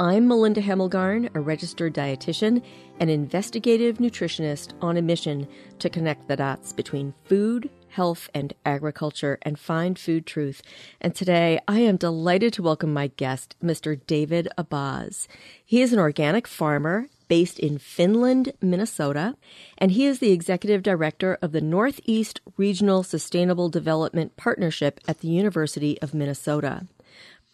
I'm Melinda Hemmelgarn, a registered dietitian and investigative nutritionist on a mission to connect the dots between food, health, and agriculture and find food truth. And today I am delighted to welcome my guest, Mr. David Abazs. He is an organic farmer based in Finland, Minnesota, and he is the executive director of the Northeast Regional Sustainable Development Partnership at the University of Minnesota.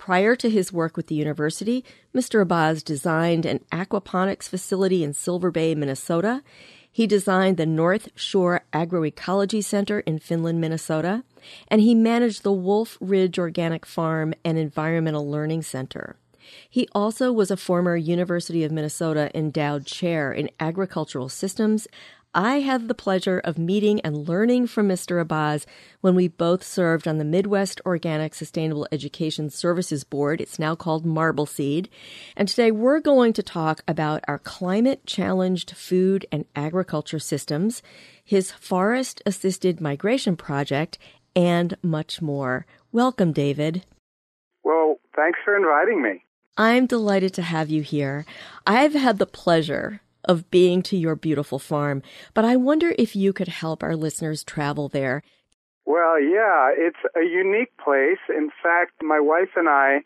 Prior to his work with the university, Mr. Abazs designed an aquaponics facility in Silver Bay, Minnesota. He designed the North Shore Agroecology Center in Finland, Minnesota, and he managed the Wolf Ridge Organic Farm and Environmental Learning Center. He also was a former University of Minnesota endowed chair in agricultural systems, I had the pleasure of meeting and learning from Mr. Abazs when we both served on the Midwest Organic Sustainable Education Services Board. It's now called Marbleseed. And today we're going to talk about our climate challenged food and agriculture systems, his forest assisted migration project, and much more. Welcome, David. Well, thanks for inviting me. I'm delighted to have you here. I've had the pleasure of being to your beautiful farm, but I wonder if you could help our listeners travel there. Well, yeah, it's a unique place. In fact, my wife and I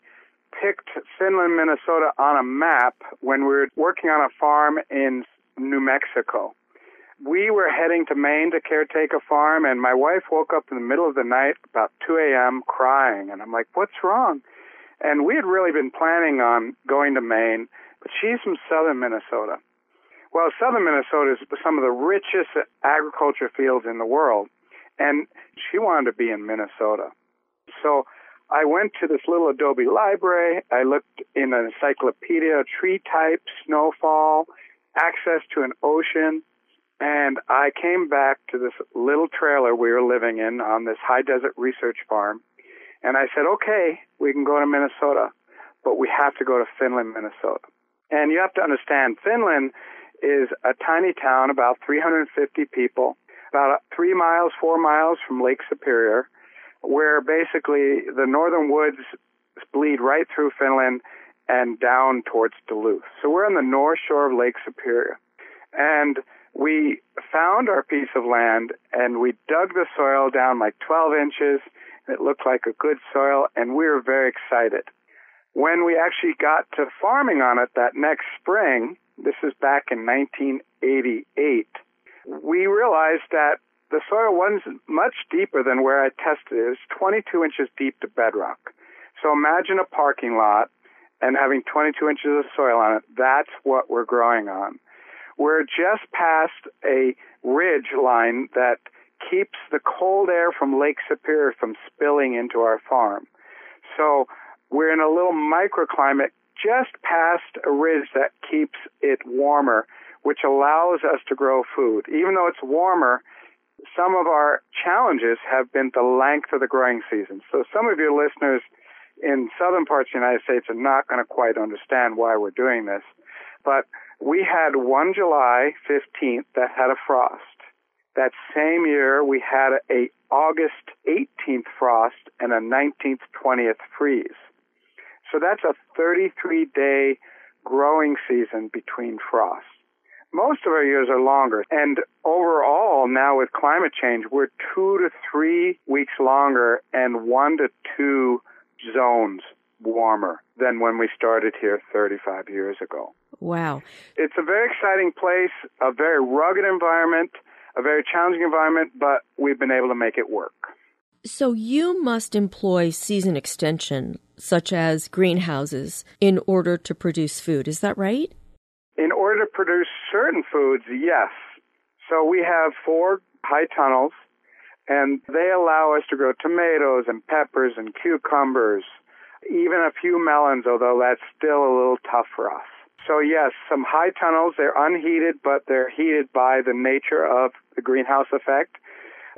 picked Finland, Minnesota on a map when we were working on a farm in New Mexico. We were heading to Maine to caretake a farm, and my wife woke up in the middle of the night, about 2 a.m., crying. And I'm like, what's wrong? And we had really been planning on going to Maine, but she's from southern Minnesota. Well, southern Minnesota is some of the richest agriculture fields in the world, and she wanted to be in Minnesota. So I went to this little Adobe library. I looked in an encyclopedia, tree type, snowfall, access to an ocean, and I came back to this little trailer we were living in on this high desert research farm. And I said, okay, we can go to Minnesota, but we have to go to Finland, Minnesota. And you have to understand, Finland is a tiny town, about 350 people, about three miles, four miles from Lake Superior, where basically the northern woods bleed right through Finland and down towards Duluth. So we're on the north shore of Lake Superior. And we found our piece of land and we dug the soil down like 12 inches. It looked like a good soil and we were very excited. When we actually got to farming on it that next spring, this is back in 1988, we realized that the soil wasn't much deeper than where I tested it. It was 22 inches deep to bedrock. So imagine a parking lot and having 22 inches of soil on it. That's what we're growing on. We're just past a ridge line that keeps the cold air from Lake Superior from spilling into our farm. So we're in a little microclimate just past a ridge that keeps it warmer, which allows us to grow food. Even though it's warmer, some of our challenges have been the length of the growing season. So some of your listeners in southern parts of the United States are not going to quite understand why we're doing this. But we had one July 15th that had a frost. That same year, we had a August 18th frost and a 19th, 20th freeze. So that's a 33 day growing season between frosts. Most of our years are longer. And overall, now with climate change, we're two to three weeks longer and one to two zones warmer than when we started here 35 years ago. Wow. It's a very exciting place, a very rugged environment, a very challenging environment, but we've been able to make it work. So you must employ season extension, such as greenhouses, in order to produce food. Is that right? In order to produce certain foods, yes. So we have four high tunnels, and they allow us to grow tomatoes and peppers and cucumbers, even a few melons, although that's still a little tough for us. So yes, some high tunnels, they're unheated, but they're heated by the nature of the greenhouse effect.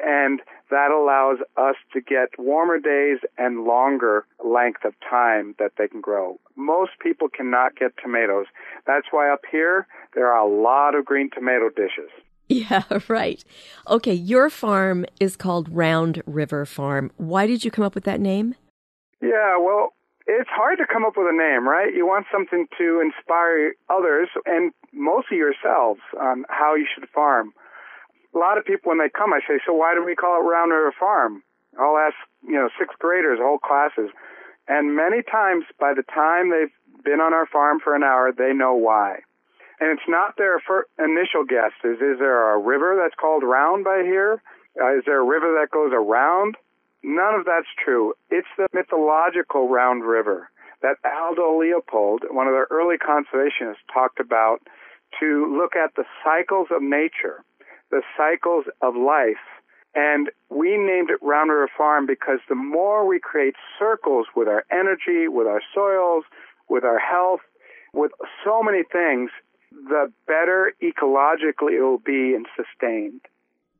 And that allows us to get warmer days and longer length of time that they can grow. Most people cannot get tomatoes. That's why up here there are a lot of green tomato dishes. Yeah, right. Okay, your farm is called Round River Farm. Why did you come up with that name? Yeah, well, it's hard to come up with a name, right? You want something to inspire others and mostly yourselves on how you should farm. A lot of people, when they come, I say, so why do we call it Round River Farm? I'll ask, you know, sixth graders, whole classes. And many times, by the time they've been on our farm for an hour, they know why. And it's not their initial guess. Is, is there a river that's called Round by here? Uh, is there a river that goes around? None of that's true. It's the mythological Round River that Aldo Leopold, one of the early conservationists, talked about to look at the cycles of nature, the cycles of life. And we named it Round River Farm because the more we create circles with our energy, with our soils, with our health, with so many things, the better ecologically it will be and sustained.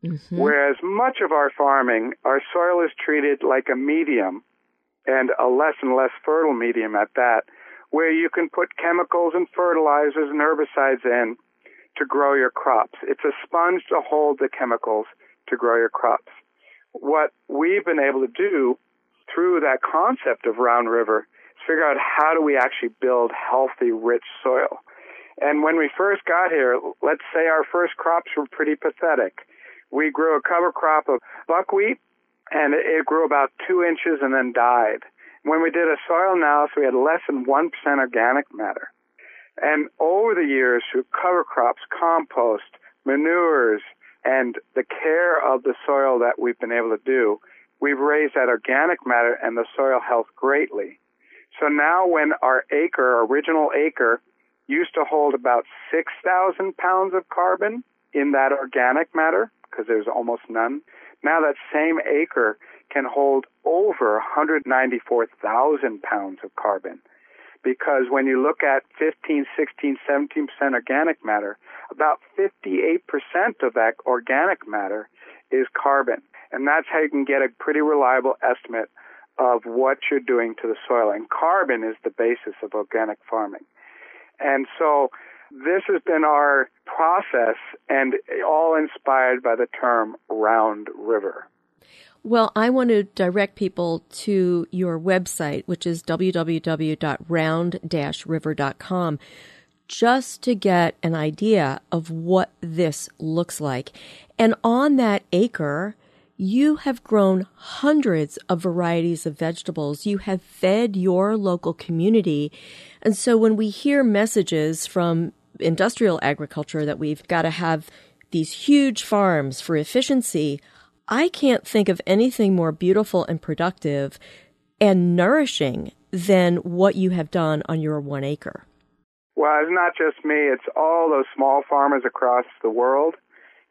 Mm-hmm. Whereas much of our farming, our soil is treated like a medium and a less and less fertile medium at that, where you can put chemicals and fertilizers and herbicides in to grow your crops. It's a sponge to hold the chemicals to grow your crops. What we've been able to do through that concept of Round River is figure out how do we actually build healthy, rich soil. And when we first got here, let's say our first crops were pretty pathetic we grew a cover crop of buckwheat, and it grew about two inches and then died. When we did a soil analysis, we had less than 1% organic matter. And over the years, through cover crops, compost, manures, and the care of the soil that we've been able to do, we've raised that organic matter and the soil health greatly. So now when our acre, our original acre, used to hold about 6,000 pounds of carbon in that organic matter, because there's almost none. Now that same acre can hold over 194,000 pounds of carbon. Because when you look at 15, 16, 17% organic matter, about 58% of that organic matter is carbon. And that's how you can get a pretty reliable estimate of what you're doing to the soil. And carbon is the basis of organic farming. And so this has been our process and all inspired by the term round river. Well, I want to direct people to your website, which is www.round-river.com, just to get an idea of what this looks like. And on that acre, you have grown hundreds of varieties of vegetables. You have fed your local community. And so when we hear messages from industrial agriculture that we've got to have these huge farms for efficiency, I can't think of anything more beautiful and productive and nourishing than what you have done on your one acre. Well, it's not just me, it's all those small farmers across the world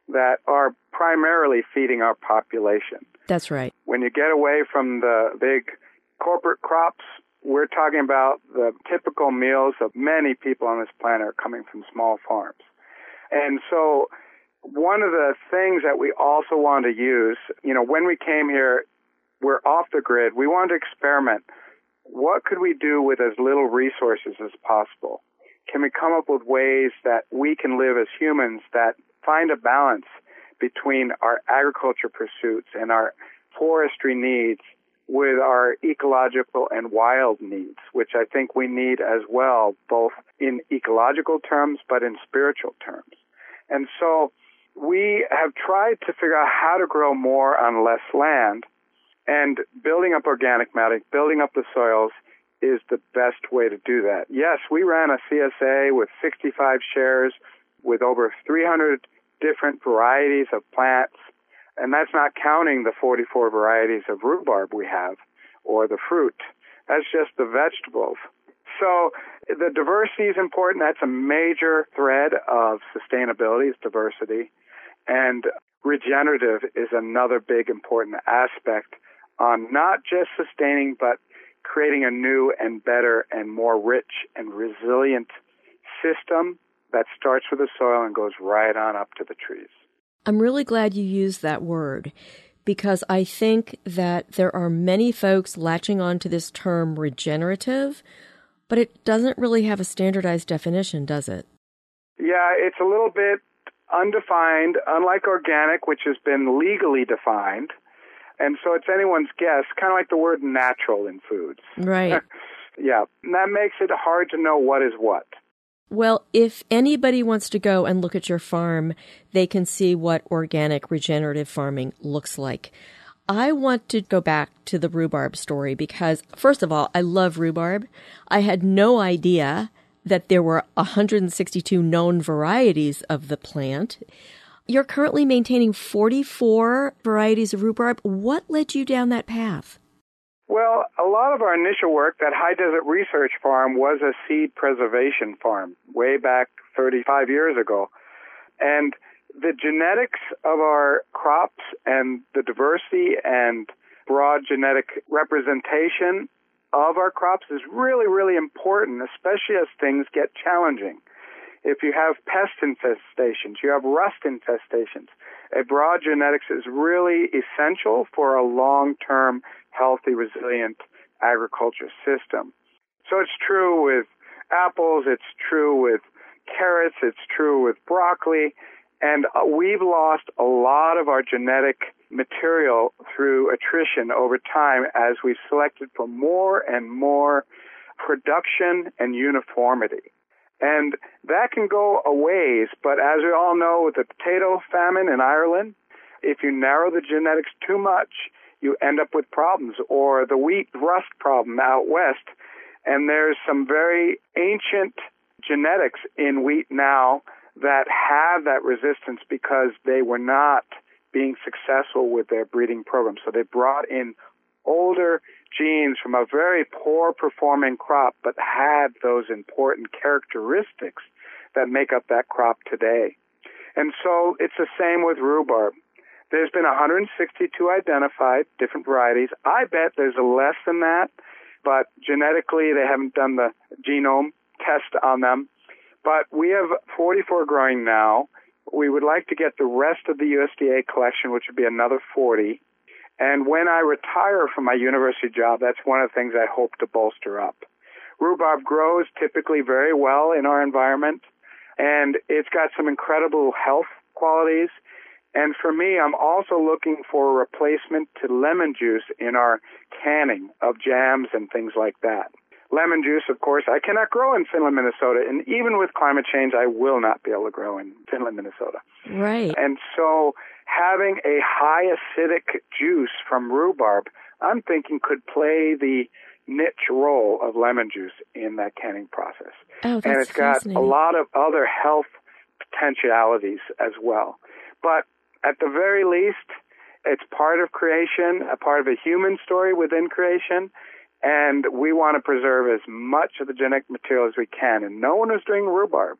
that are primarily feeding our population. That's right. When you get away from the big corporate crops, we're talking about the typical meals of many people on this planet are coming from small farms. And so one of the things that we also want to use, you know, when we came here, we're off the grid. We wanted to experiment. What could we do with as little resources as possible? Can we come up with ways that we can live as humans that find a balance between our agriculture pursuits and our forestry needs with our ecological and wild needs, which I think we need as well, both in ecological terms but in spiritual terms. And so we have tried to figure out how to grow more on less land, and building up organic matter, building up the soils is the best way to do that. Yes, we ran a CSA with 65 shares with over 300 different varieties of plants and that's not counting the 44 varieties of rhubarb we have or the fruit. That's just the vegetables. So the diversity is important. That's a major thread of sustainability is diversity. And regenerative is another big important aspect on not just sustaining, but creating a new and better and more rich and resilient system that starts with the soil and goes right on up to the trees. I'm really glad you used that word because I think that there are many folks latching on to this term regenerative, but it doesn't really have a standardized definition, does it? Yeah, it's a little bit undefined, unlike organic, which has been legally defined. And so it's anyone's guess, kind of like the word natural in foods. Right. yeah, and that makes it hard to know what is what. Well, if anybody wants to go and look at your farm, they can see what organic regenerative farming looks like. I want to go back to the rhubarb story because, first of all, I love rhubarb. I had no idea that there were 162 known varieties of the plant. You're currently maintaining 44 varieties of rhubarb. What led you down that path? Well, a lot of our initial work, that High Desert Research Farm, was a seed preservation farm way back 35 years ago. And the genetics of our crops and the diversity and broad genetic representation of our crops is really, really important, especially as things get challenging. If you have pest infestations, you have rust infestations, a broad genetics is really essential for a long-term, healthy, resilient agriculture system. So it's true with apples, it's true with carrots, it's true with broccoli, and uh, we've lost a lot of our genetic material through attrition over time as we've selected for more and more production and uniformity. And that can go a ways, but as we all know with the potato famine in Ireland, if you narrow the genetics too much, you end up with problems, or the wheat rust problem out west. And there's some very ancient genetics in wheat now that have that resistance because they were not being successful with their breeding program. So they brought in older genes from a very poor performing crop, but had those important characteristics that make up that crop today. And so it's the same with rhubarb. There's been 162 identified different varieties. I bet there's less than that, but genetically they haven't done the genome test on them. But we have 44 growing now. We would like to get the rest of the USDA collection, which would be another 40. And when I retire from my university job, that's one of the things I hope to bolster up. Rhubarb grows typically very well in our environment, and it's got some incredible health qualities. And for me, I'm also looking for a replacement to lemon juice in our canning of jams and things like that lemon juice, of course, I cannot grow in Finland, Minnesota. And even with climate change, I will not be able to grow in Finland, Minnesota. Right. And so having a high acidic juice from rhubarb, I'm thinking could play the niche role of lemon juice in that canning process. Oh, that's and it's got a lot of other health potentialities as well. But at the very least, it's part of creation, a part of a human story within creation, and we want to preserve as much of the genetic material as we can. And no one is doing rhubarb.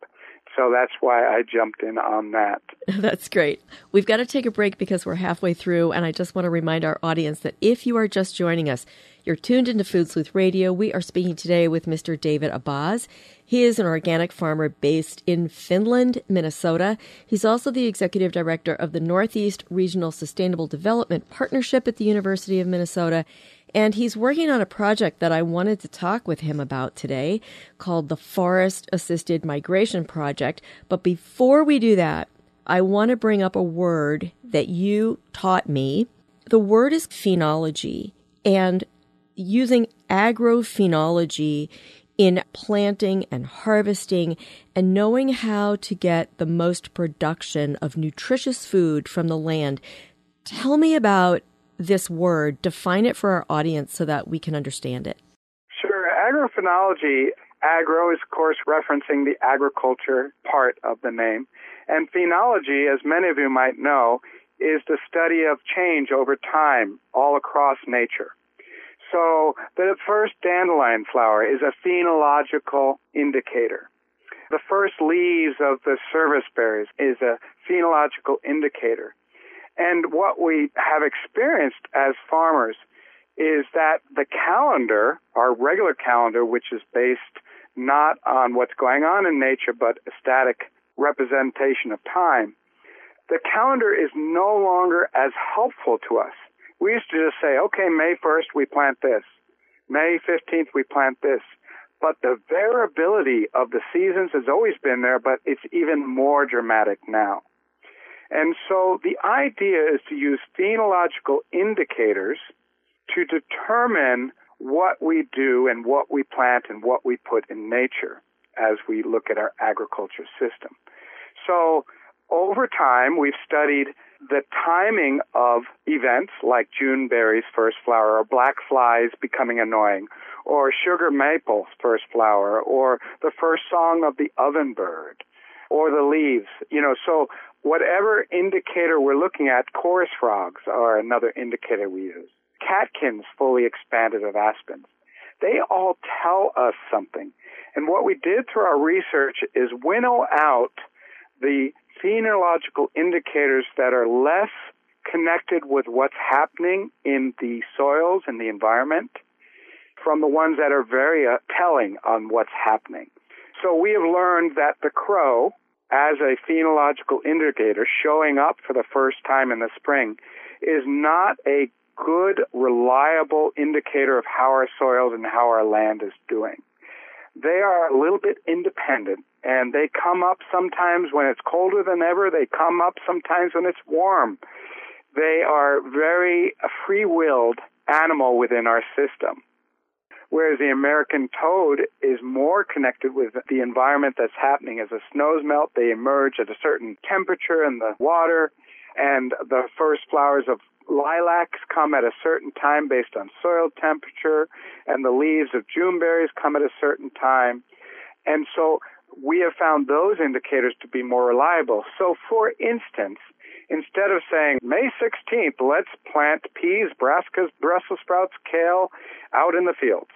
So that's why I jumped in on that. That's great. We've got to take a break because we're halfway through, and I just want to remind our audience that if you are just joining us, you're tuned into Food Sleuth Radio. We are speaking today with Mr. David Abazs. He is an organic farmer based in Finland, Minnesota. He's also the executive director of the Northeast Regional Sustainable Development Partnership at the University of Minnesota and he's working on a project that I wanted to talk with him about today called the Forest Assisted Migration Project. But before we do that, I want to bring up a word that you taught me. The word is phenology and using agrophenology in planting and harvesting and knowing how to get the most production of nutritious food from the land. Tell me about this word, define it for our audience so that we can understand it. Sure. Agrophenology, agro is, of course, referencing the agriculture part of the name. And phenology, as many of you might know, is the study of change over time all across nature. So the first dandelion flower is a phenological indicator. The first leaves of the service berries is a phenological indicator. And what we have experienced as farmers is that the calendar, our regular calendar, which is based not on what's going on in nature, but a static representation of time, the calendar is no longer as helpful to us. We used to just say, okay, May 1st, we plant this. May 15th, we plant this. But the variability of the seasons has always been there, but it's even more dramatic now. And so the idea is to use phenological indicators to determine what we do and what we plant and what we put in nature as we look at our agriculture system. So over time, we've studied the timing of events like June berries first flower or black flies becoming annoying or sugar maple's first flower or the first song of the ovenbird or the leaves. You know, so whatever indicator we're looking at, chorus frogs are another indicator we use. Catkins fully expanded of aspens. They all tell us something. And what we did through our research is winnow out the phenological indicators that are less connected with what's happening in the soils and the environment from the ones that are very uh, telling on what's happening. So we have learned that the crow, as a phenological indicator showing up for the first time in the spring, is not a good, reliable indicator of how our soils and how our land is doing. They are a little bit independent and they come up sometimes when it's colder than ever. They come up sometimes when it's warm. They are very free-willed animal within our system. Whereas the American toad is more connected with the environment that's happening. As the snows melt, they emerge at a certain temperature in the water, and the first flowers of lilacs come at a certain time based on soil temperature, and the leaves of Juneberries come at a certain time. And so we have found those indicators to be more reliable. So, for instance, instead of saying May 16th, let's plant peas, brassicas, Brussels sprouts, kale out in the fields.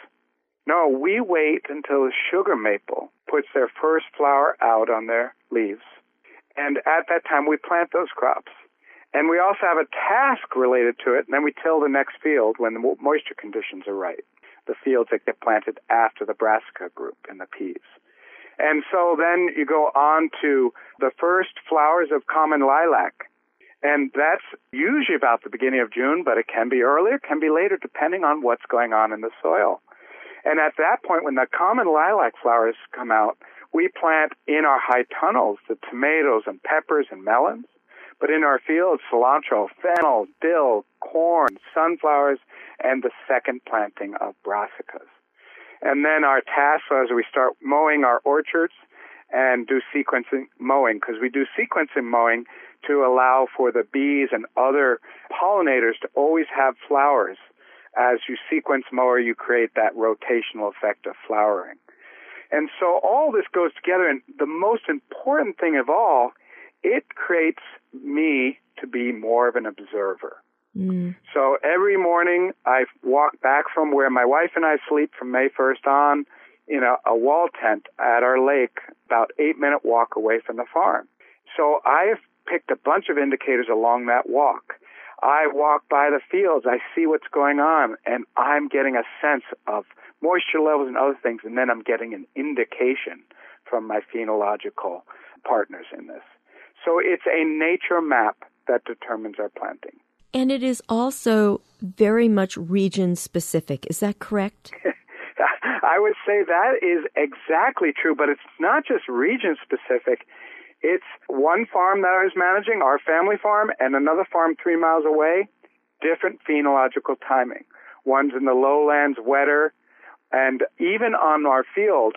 No, we wait until the sugar maple puts their first flower out on their leaves. And at that time, we plant those crops. And we also have a task related to it, and then we till the next field when the moisture conditions are right. The fields that get planted after the brassica group and the peas. And so then you go on to the first flowers of common lilac. And that's usually about the beginning of June, but it can be earlier, can be later, depending on what's going on in the soil. And at that point, when the common lilac flowers come out, we plant in our high tunnels the tomatoes and peppers and melons. But in our fields, cilantro, fennel, dill, corn, sunflowers, and the second planting of brassicas. And then our task as we start mowing our orchards and do sequencing mowing, because we do sequencing mowing to allow for the bees and other pollinators to always have flowers. As you sequence mower, you create that rotational effect of flowering. And so all this goes together, and the most important thing of all, it creates me to be more of an observer. Mm. So every morning I walk back from where my wife and I sleep from May 1st on in a, a wall tent at our lake, about eight minute walk away from the farm. So I've picked a bunch of indicators along that walk. I walk by the fields, I see what's going on, and I'm getting a sense of moisture levels and other things, and then I'm getting an indication from my phenological partners in this. So it's a nature map that determines our planting. And it is also very much region specific. Is that correct? I would say that is exactly true, but it's not just region specific. It's one farm that I was managing, our family farm, and another farm three miles away, different phenological timing. One's in the lowlands, wetter, and even on our field,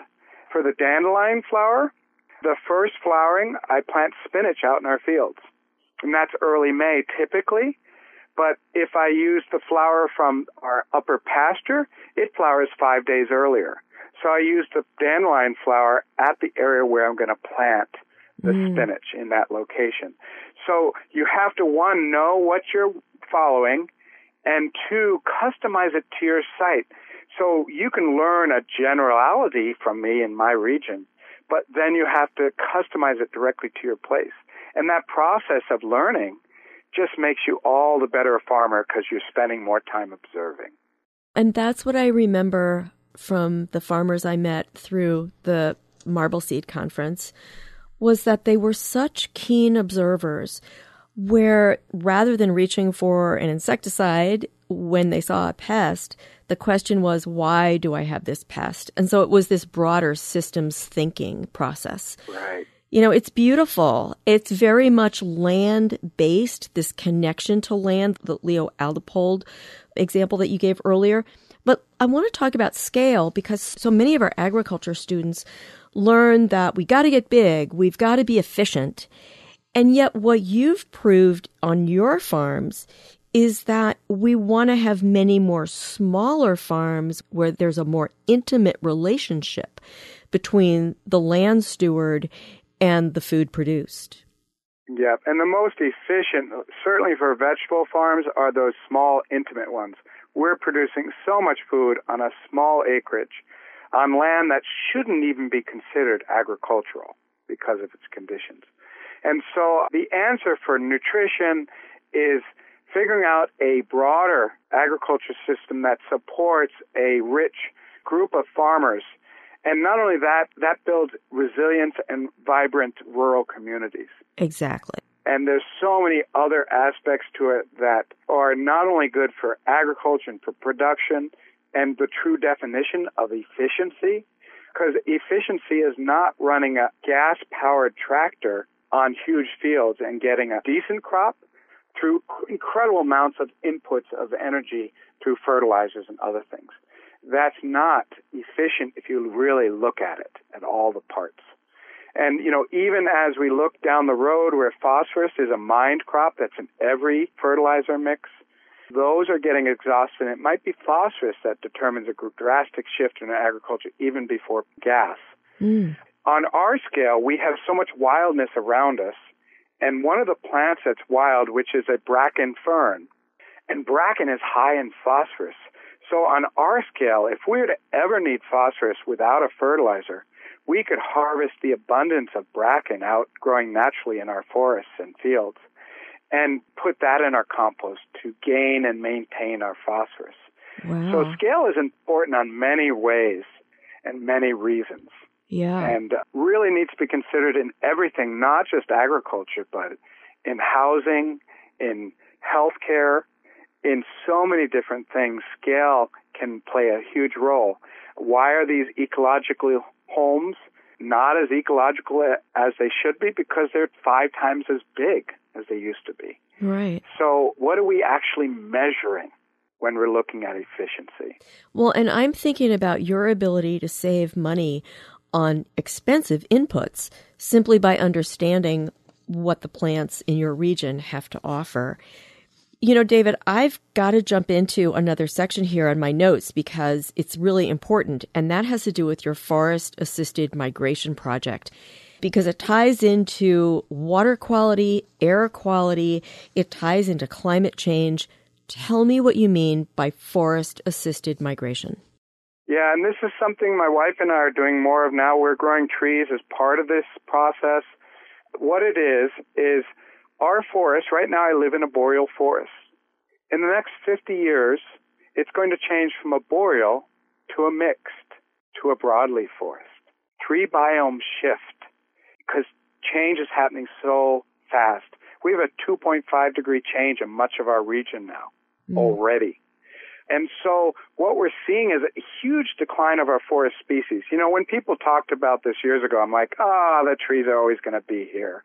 for the dandelion flower, the first flowering, I plant spinach out in our fields. And that's early May typically. But if I use the flower from our upper pasture, it flowers five days earlier. So I use the dandelion flower at the area where I'm going to plant the mm. spinach in that location. So you have to one know what you're following and two customize it to your site. So you can learn a generality from me in my region, but then you have to customize it directly to your place. And that process of learning just makes you all the better a farmer because you're spending more time observing. And that's what I remember from the farmers I met through the Marbleseed Conference was that they were such keen observers where rather than reaching for an insecticide when they saw a pest, the question was, why do I have this pest? And so it was this broader systems thinking process. Right. You know, it's beautiful. It's very much land based, this connection to land, the Leo Aldipold example that you gave earlier. But I want to talk about scale because so many of our agriculture students learn that we got to get big, we've got to be efficient. And yet, what you've proved on your farms is that we want to have many more smaller farms where there's a more intimate relationship between the land steward and the food produced. Yeah, and the most efficient, certainly for vegetable farms, are those small, intimate ones. We're producing so much food on a small acreage on land that shouldn't even be considered agricultural because of its conditions. And so the answer for nutrition is figuring out a broader agriculture system that supports a rich group of farmers. And not only that, that builds resilient and vibrant rural communities. Exactly. And there's so many other aspects to it that are not only good for agriculture and for production and the true definition of efficiency, because efficiency is not running a gas powered tractor on huge fields and getting a decent crop through incredible amounts of inputs of energy through fertilizers and other things. That's not efficient if you really look at it, at all the parts. And, you know, even as we look down the road where phosphorus is a mined crop that's in every fertilizer mix, those are getting exhausted. It might be phosphorus that determines a drastic shift in agriculture even before gas. Mm. On our scale, we have so much wildness around us. And one of the plants that's wild, which is a bracken fern, and bracken is high in phosphorus. So on our scale, if we were to ever need phosphorus without a fertilizer, we could harvest the abundance of bracken out growing naturally in our forests and fields and put that in our compost to gain and maintain our phosphorus. Wow. So scale is important on many ways and many reasons. Yeah. And uh, really needs to be considered in everything, not just agriculture, but in housing, in healthcare, in so many different things. Scale can play a huge role. Why are these ecological homes not as ecological as they should be? Because they're five times as big as they used to be. Right. So, what are we actually measuring when we're looking at efficiency? Well, and I'm thinking about your ability to save money on expensive inputs simply by understanding what the plants in your region have to offer. You know, David, I've got to jump into another section here on my notes because it's really important, and that has to do with your forest assisted migration project because it ties into water quality, air quality, it ties into climate change. Tell me what you mean by forest assisted migration. Yeah, and this is something my wife and I are doing more of now. We're growing trees as part of this process. What it is, is our forest, right now I live in a boreal forest. In the next 50 years, it's going to change from a boreal to a mixed to a broadleaf forest. Three biomes shift because change is happening so fast. We have a 2.5 degree change in much of our region now mm. already. And so what we're seeing is a huge decline of our forest species. You know, when people talked about this years ago, I'm like, ah, oh, the trees are always going to be here.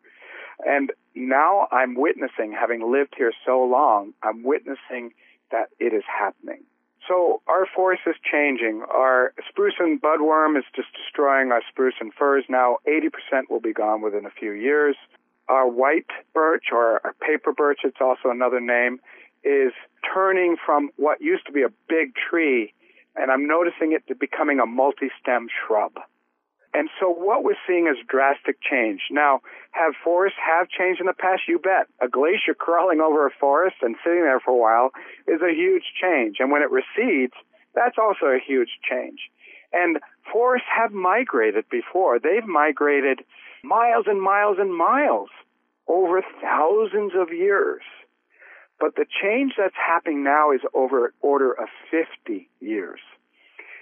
And now I'm witnessing, having lived here so long, I'm witnessing that it is happening. So our forest is changing. Our spruce and budworm is just destroying our spruce and firs. Now 80% will be gone within a few years. Our white birch, or our paper birch, it's also another name, is turning from what used to be a big tree, and I'm noticing it becoming a multi-stem shrub. And so what we're seeing is drastic change. Now, have forests have changed in the past? You bet. A glacier crawling over a forest and sitting there for a while is a huge change. And when it recedes, that's also a huge change. And forests have migrated before. They've migrated miles and miles and miles over thousands of years. But the change that's happening now is over order of 50 years.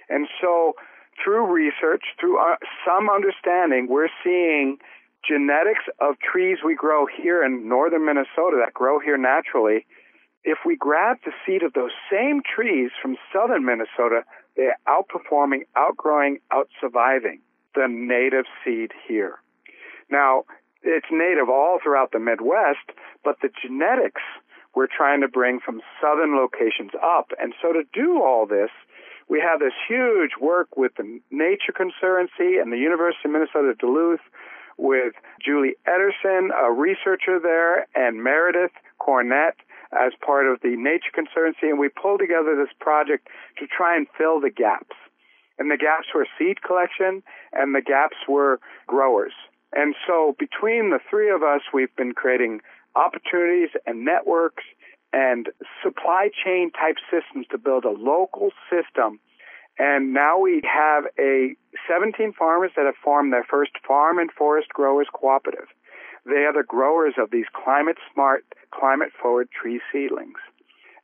And so through research, through uh, some understanding, we're seeing genetics of trees we grow here in northern Minnesota that grow here naturally. If we grab the seed of those same trees from southern Minnesota, they're outperforming, outgrowing, outsurviving the native seed here. Now, it's native all throughout the Midwest, but the genetics we're trying to bring from southern locations up. And so to do all this, we have this huge work with the Nature Conservancy and the University of Minnesota Duluth with Julie Etterson, a researcher there, and Meredith Cornett as part of the Nature Conservancy. And we pulled together this project to try and fill the gaps. And the gaps were seed collection and the gaps were growers. And so between the three of us, we've been creating opportunities and networks and supply chain type systems to build a local system. And now we have a 17 farmers that have formed their first farm and forest growers cooperative. They are the growers of these climate smart, climate forward tree seedlings.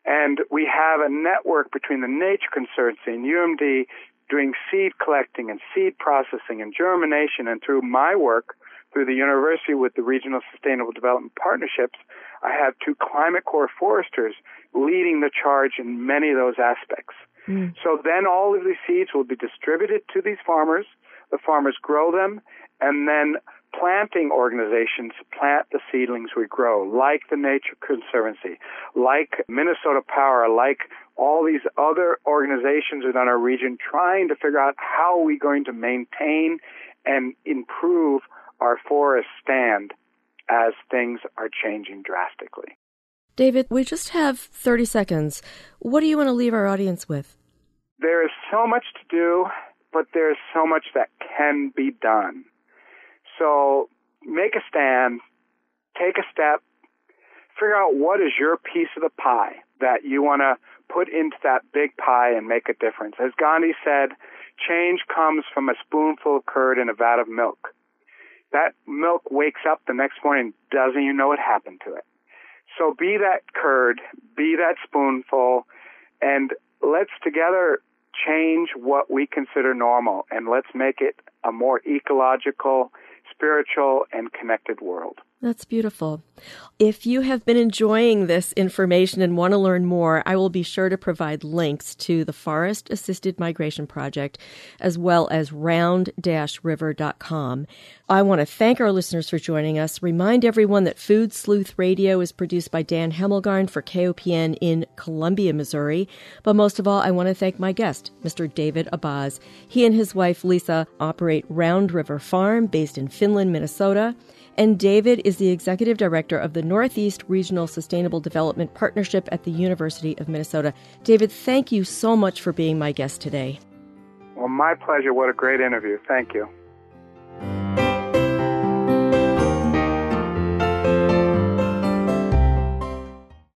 And we have a network between the Nature Conservancy and UMD doing seed collecting and seed processing and germination. And through my work, through the university with the Regional Sustainable Development Partnerships, I have two Climate Corps foresters leading the charge in many of those aspects. Mm. So then all of these seeds will be distributed to these farmers. The farmers grow them, and then planting organizations plant the seedlings we grow, like the Nature Conservancy, like Minnesota Power, like all these other organizations within our region, trying to figure out how we are going to maintain and improve our forest stand as things are changing drastically. David, we just have 30 seconds. What do you want to leave our audience with? There is so much to do, but there's so much that can be done. So make a stand, take a step, figure out what is your piece of the pie that you want to put into that big pie and make a difference. As Gandhi said, change comes from a spoonful of curd in a vat of milk. That milk wakes up the next morning, doesn't even know what happened to it. So be that curd, be that spoonful, and let's together change what we consider normal and let's make it a more ecological, spiritual, and connected world. That's beautiful. If you have been enjoying this information and want to learn more, I will be sure to provide links to the Forest Assisted Migration Project as well as round-river.com. I want to thank our listeners for joining us. Remind everyone that Food Sleuth Radio is produced by Dan Hemmelgarn for KOPN in Columbia, Missouri. But most of all, I want to thank my guest, Mr. David Abazs. He and his wife, Lisa, operate Round River Farm based in Finland, Minnesota. And David is the executive director of the Northeast Regional Sustainable Development Partnership at the University of Minnesota. David, thank you so much for being my guest today. Well, my pleasure. What a great interview. Thank you.